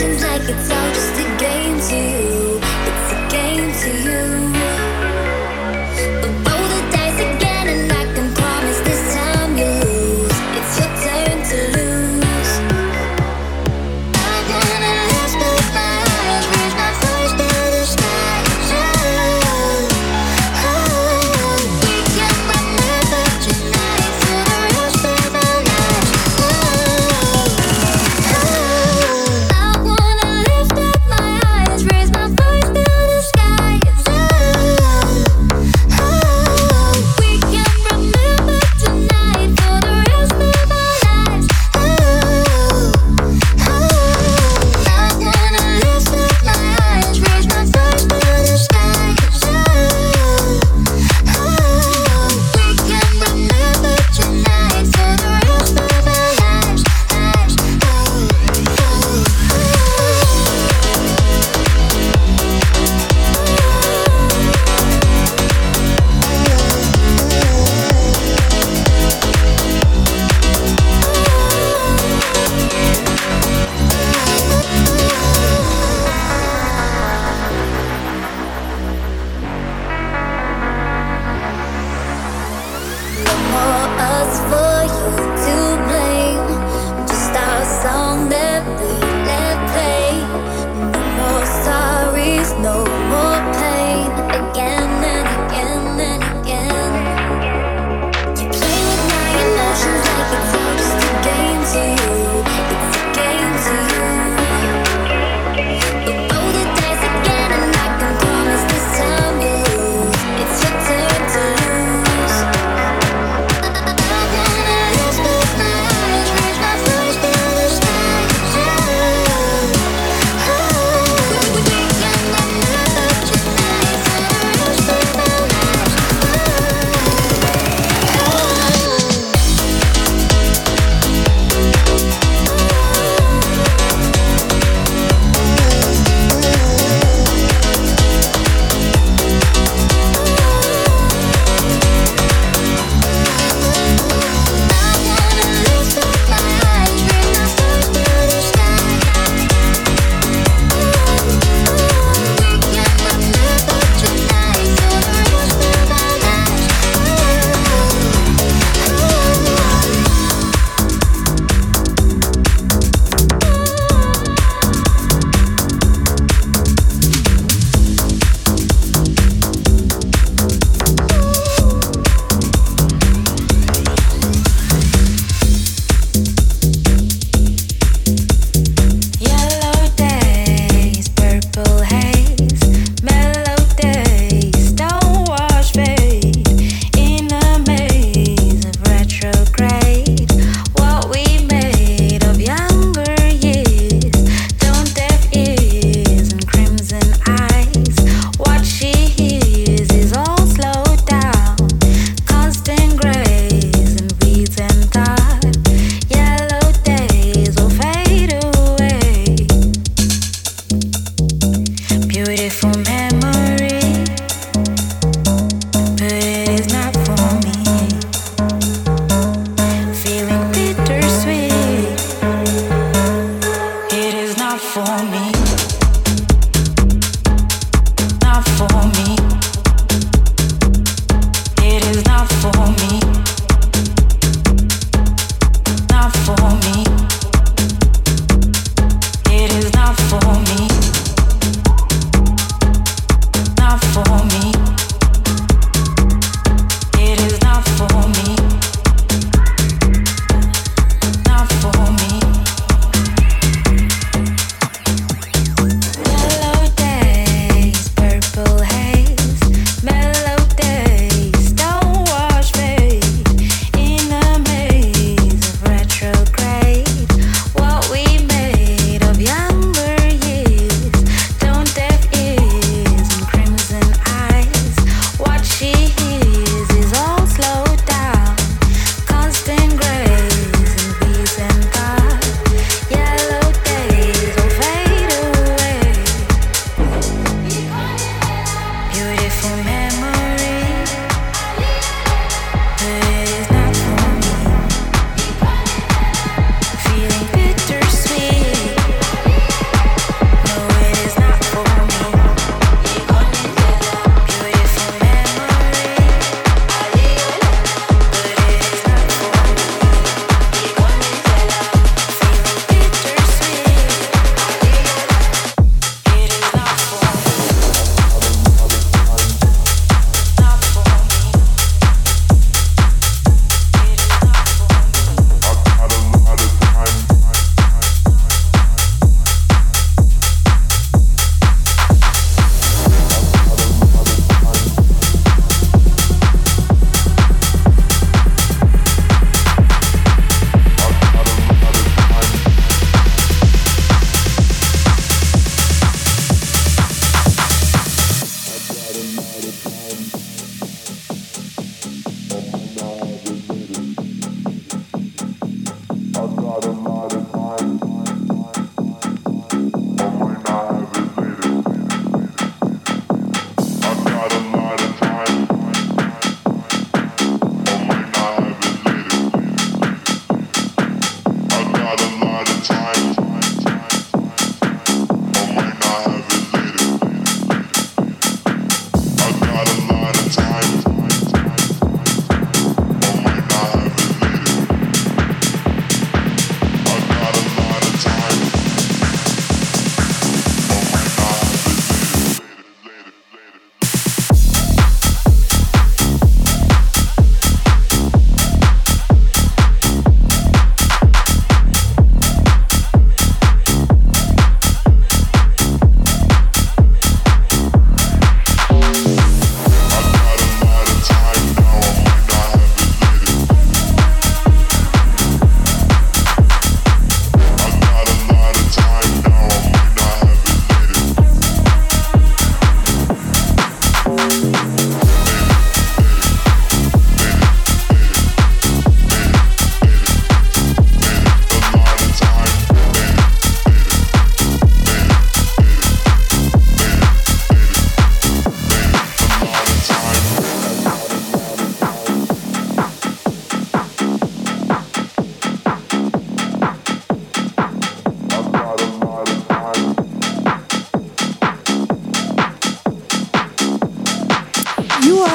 Emotions like it's all just a game to you. for me.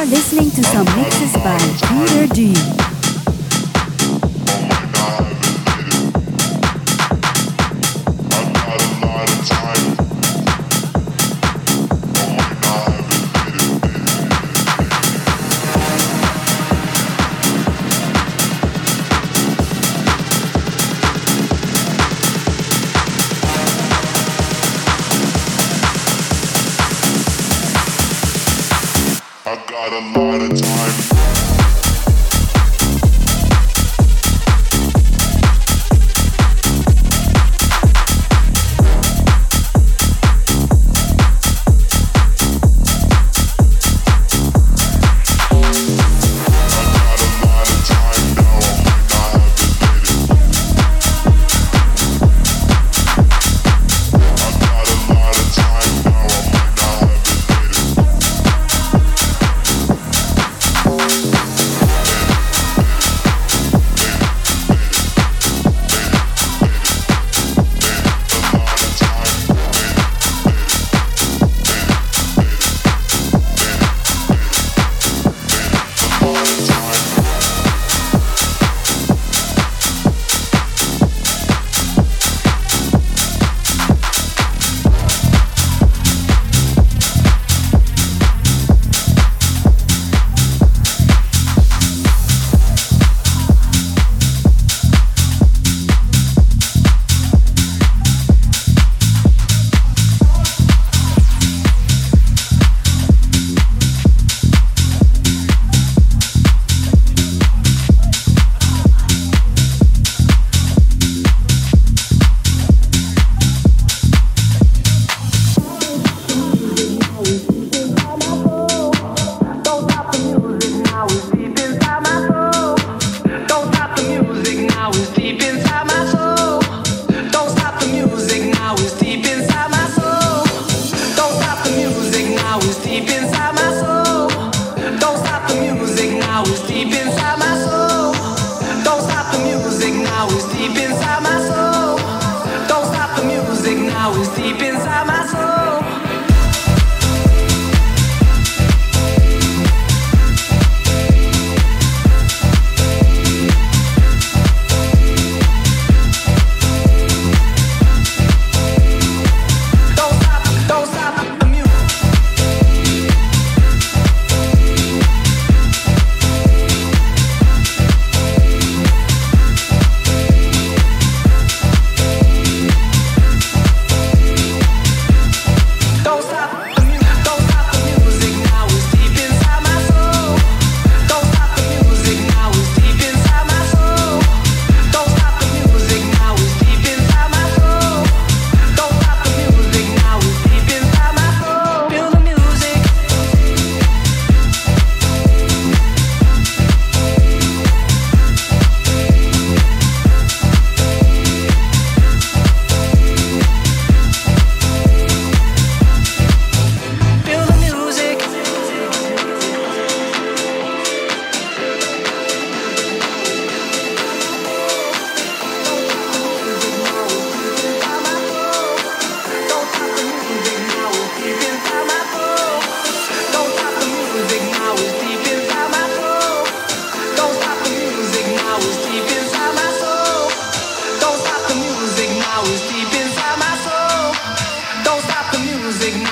Are listening to some mixes by Peter D.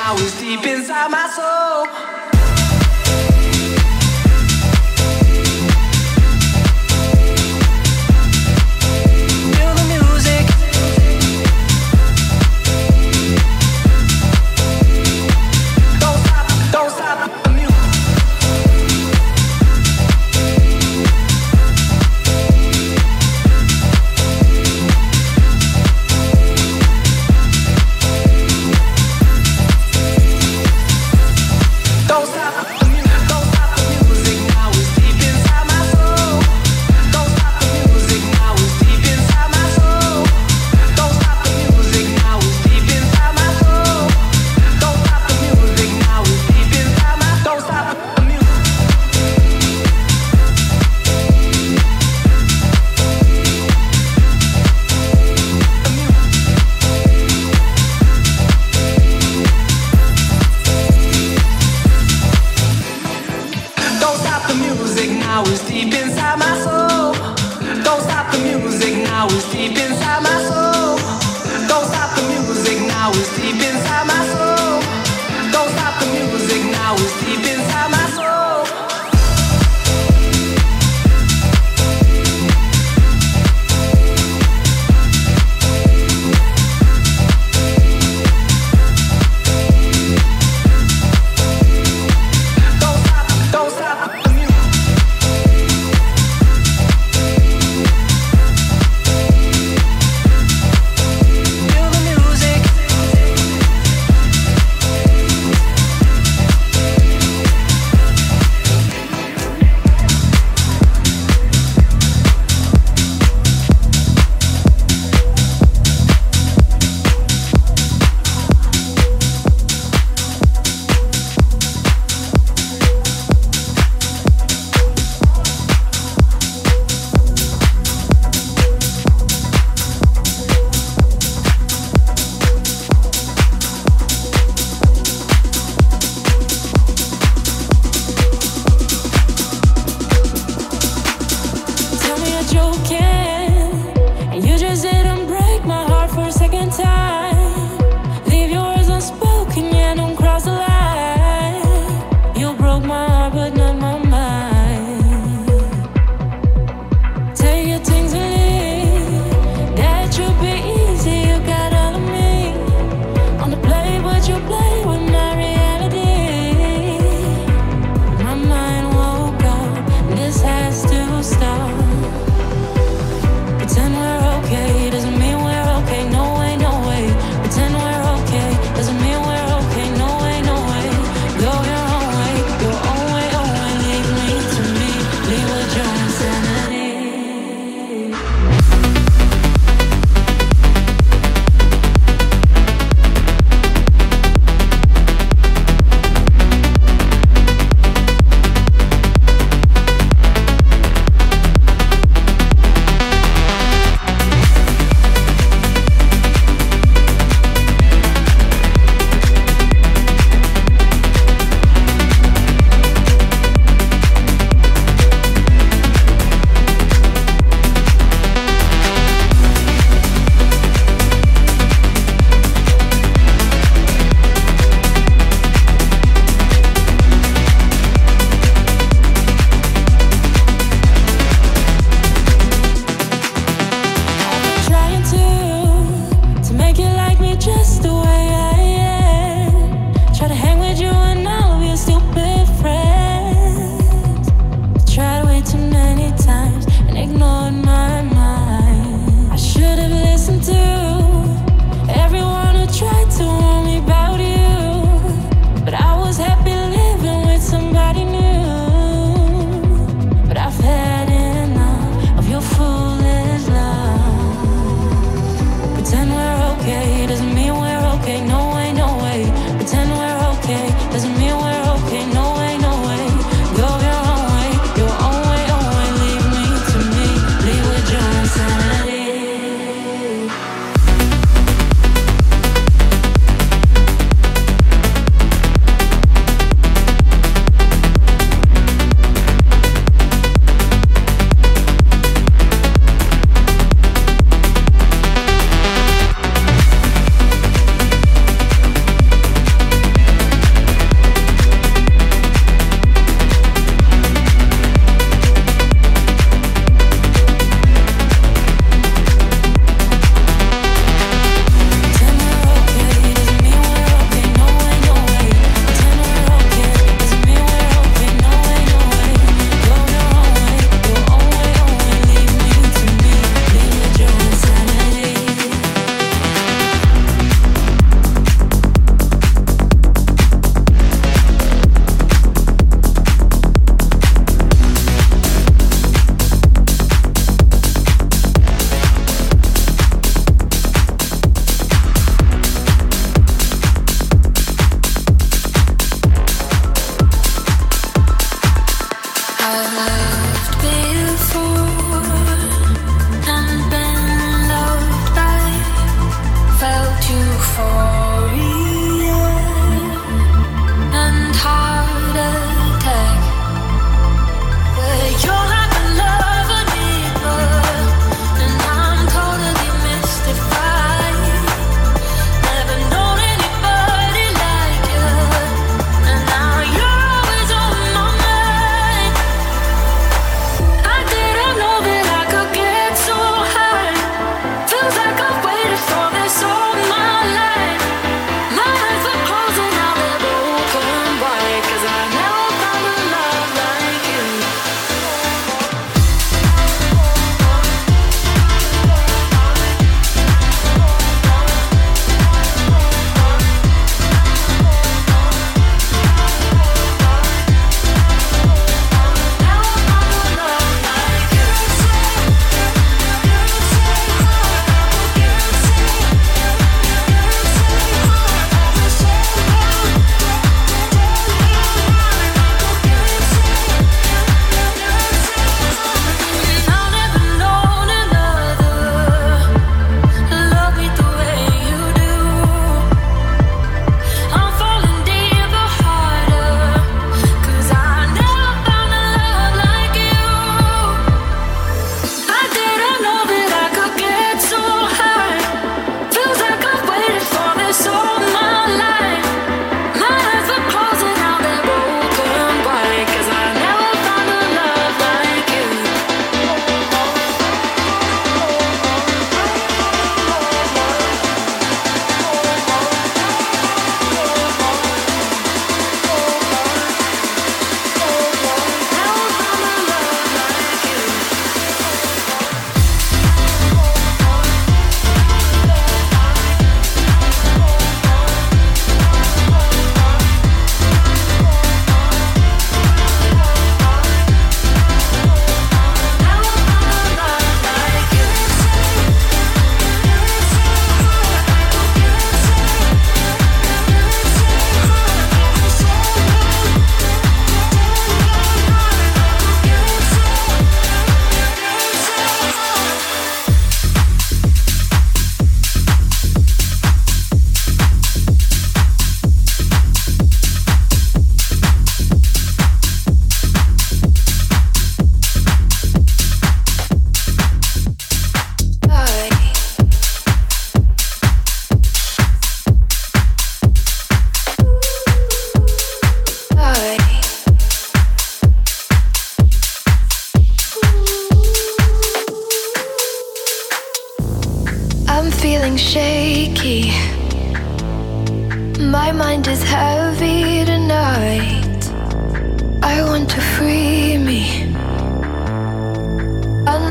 now is deep inside my soul.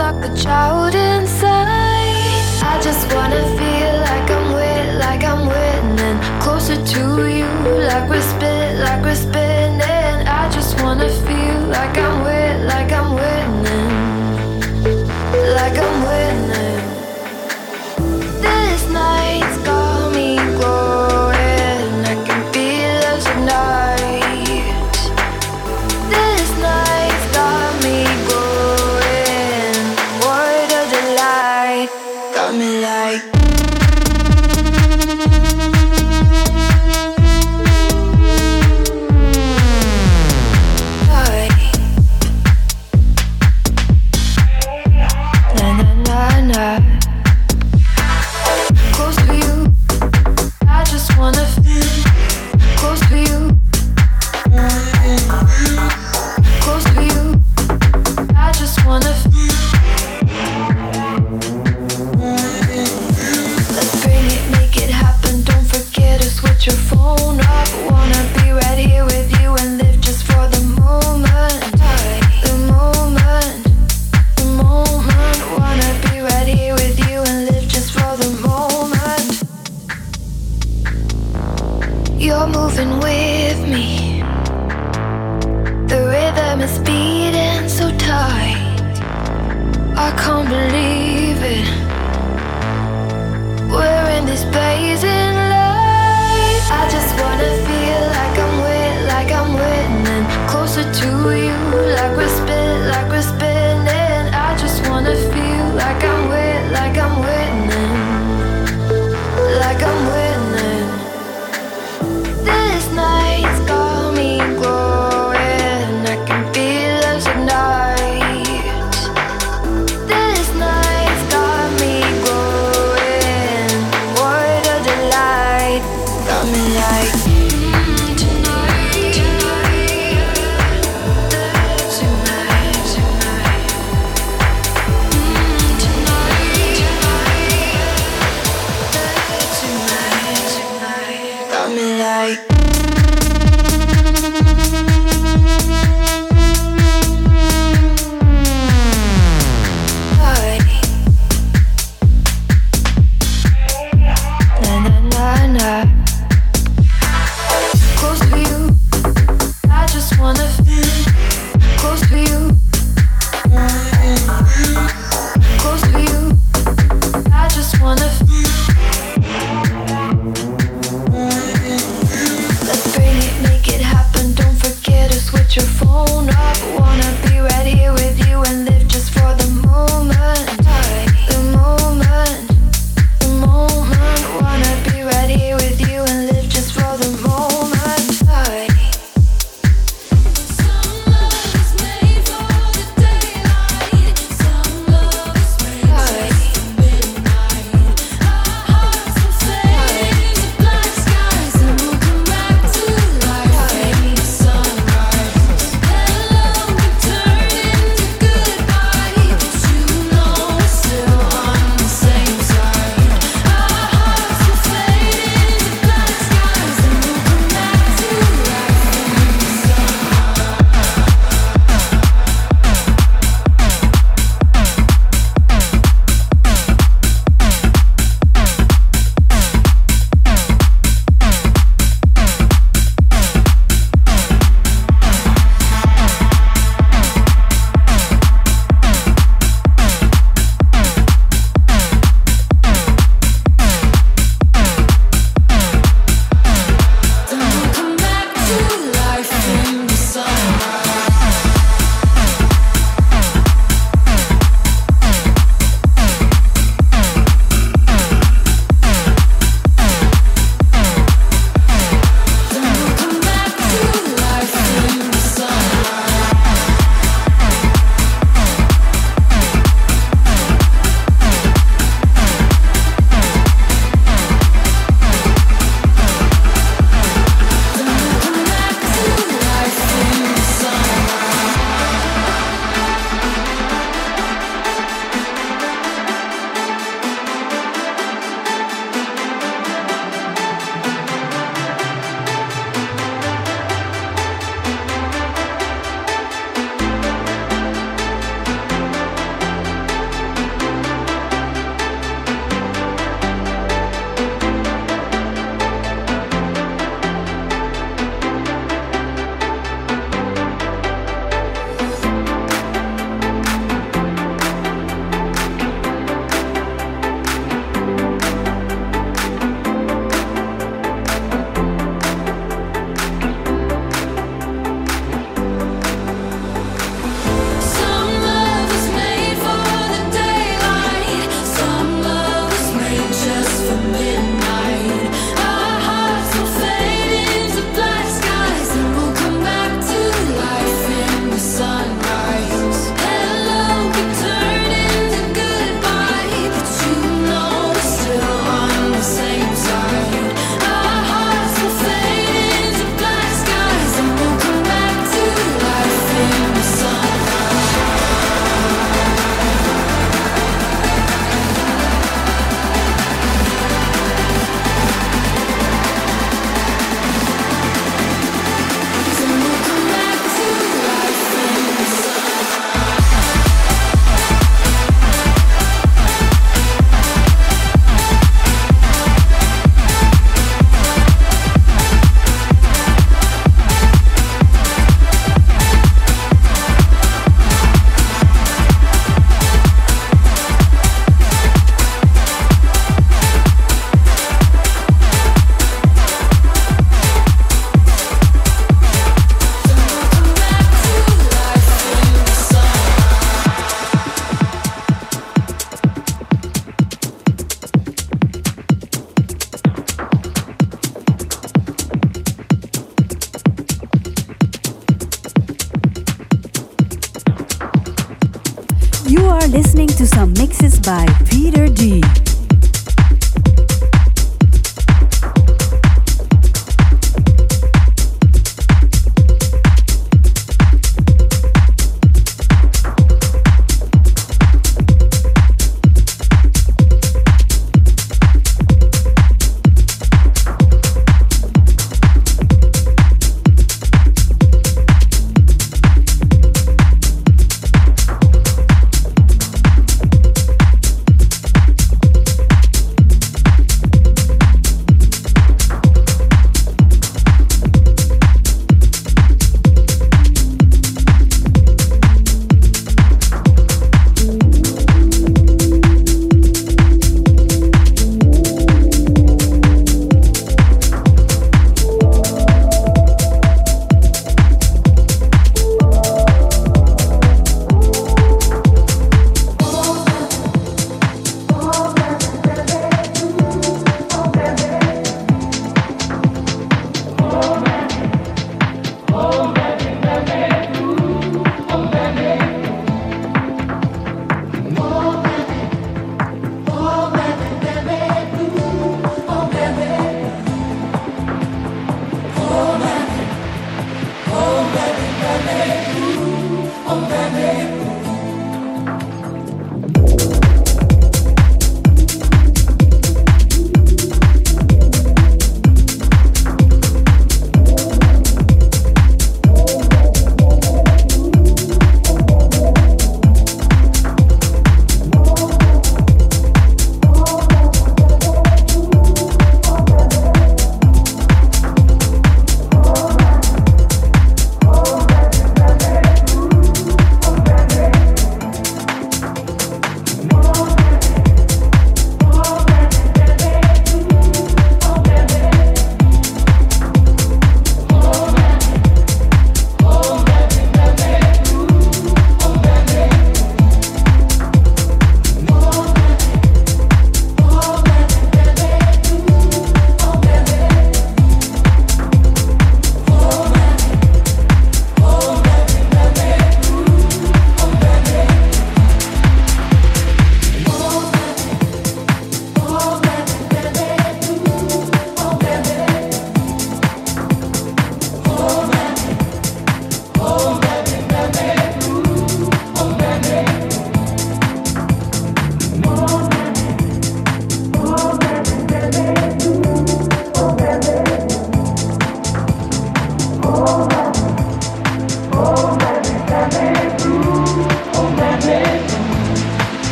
like a child inside. I just wanna feel like I'm with, like I'm winning. Closer to you, like we're spit, like we're spinning. I just wanna feel like I'm with.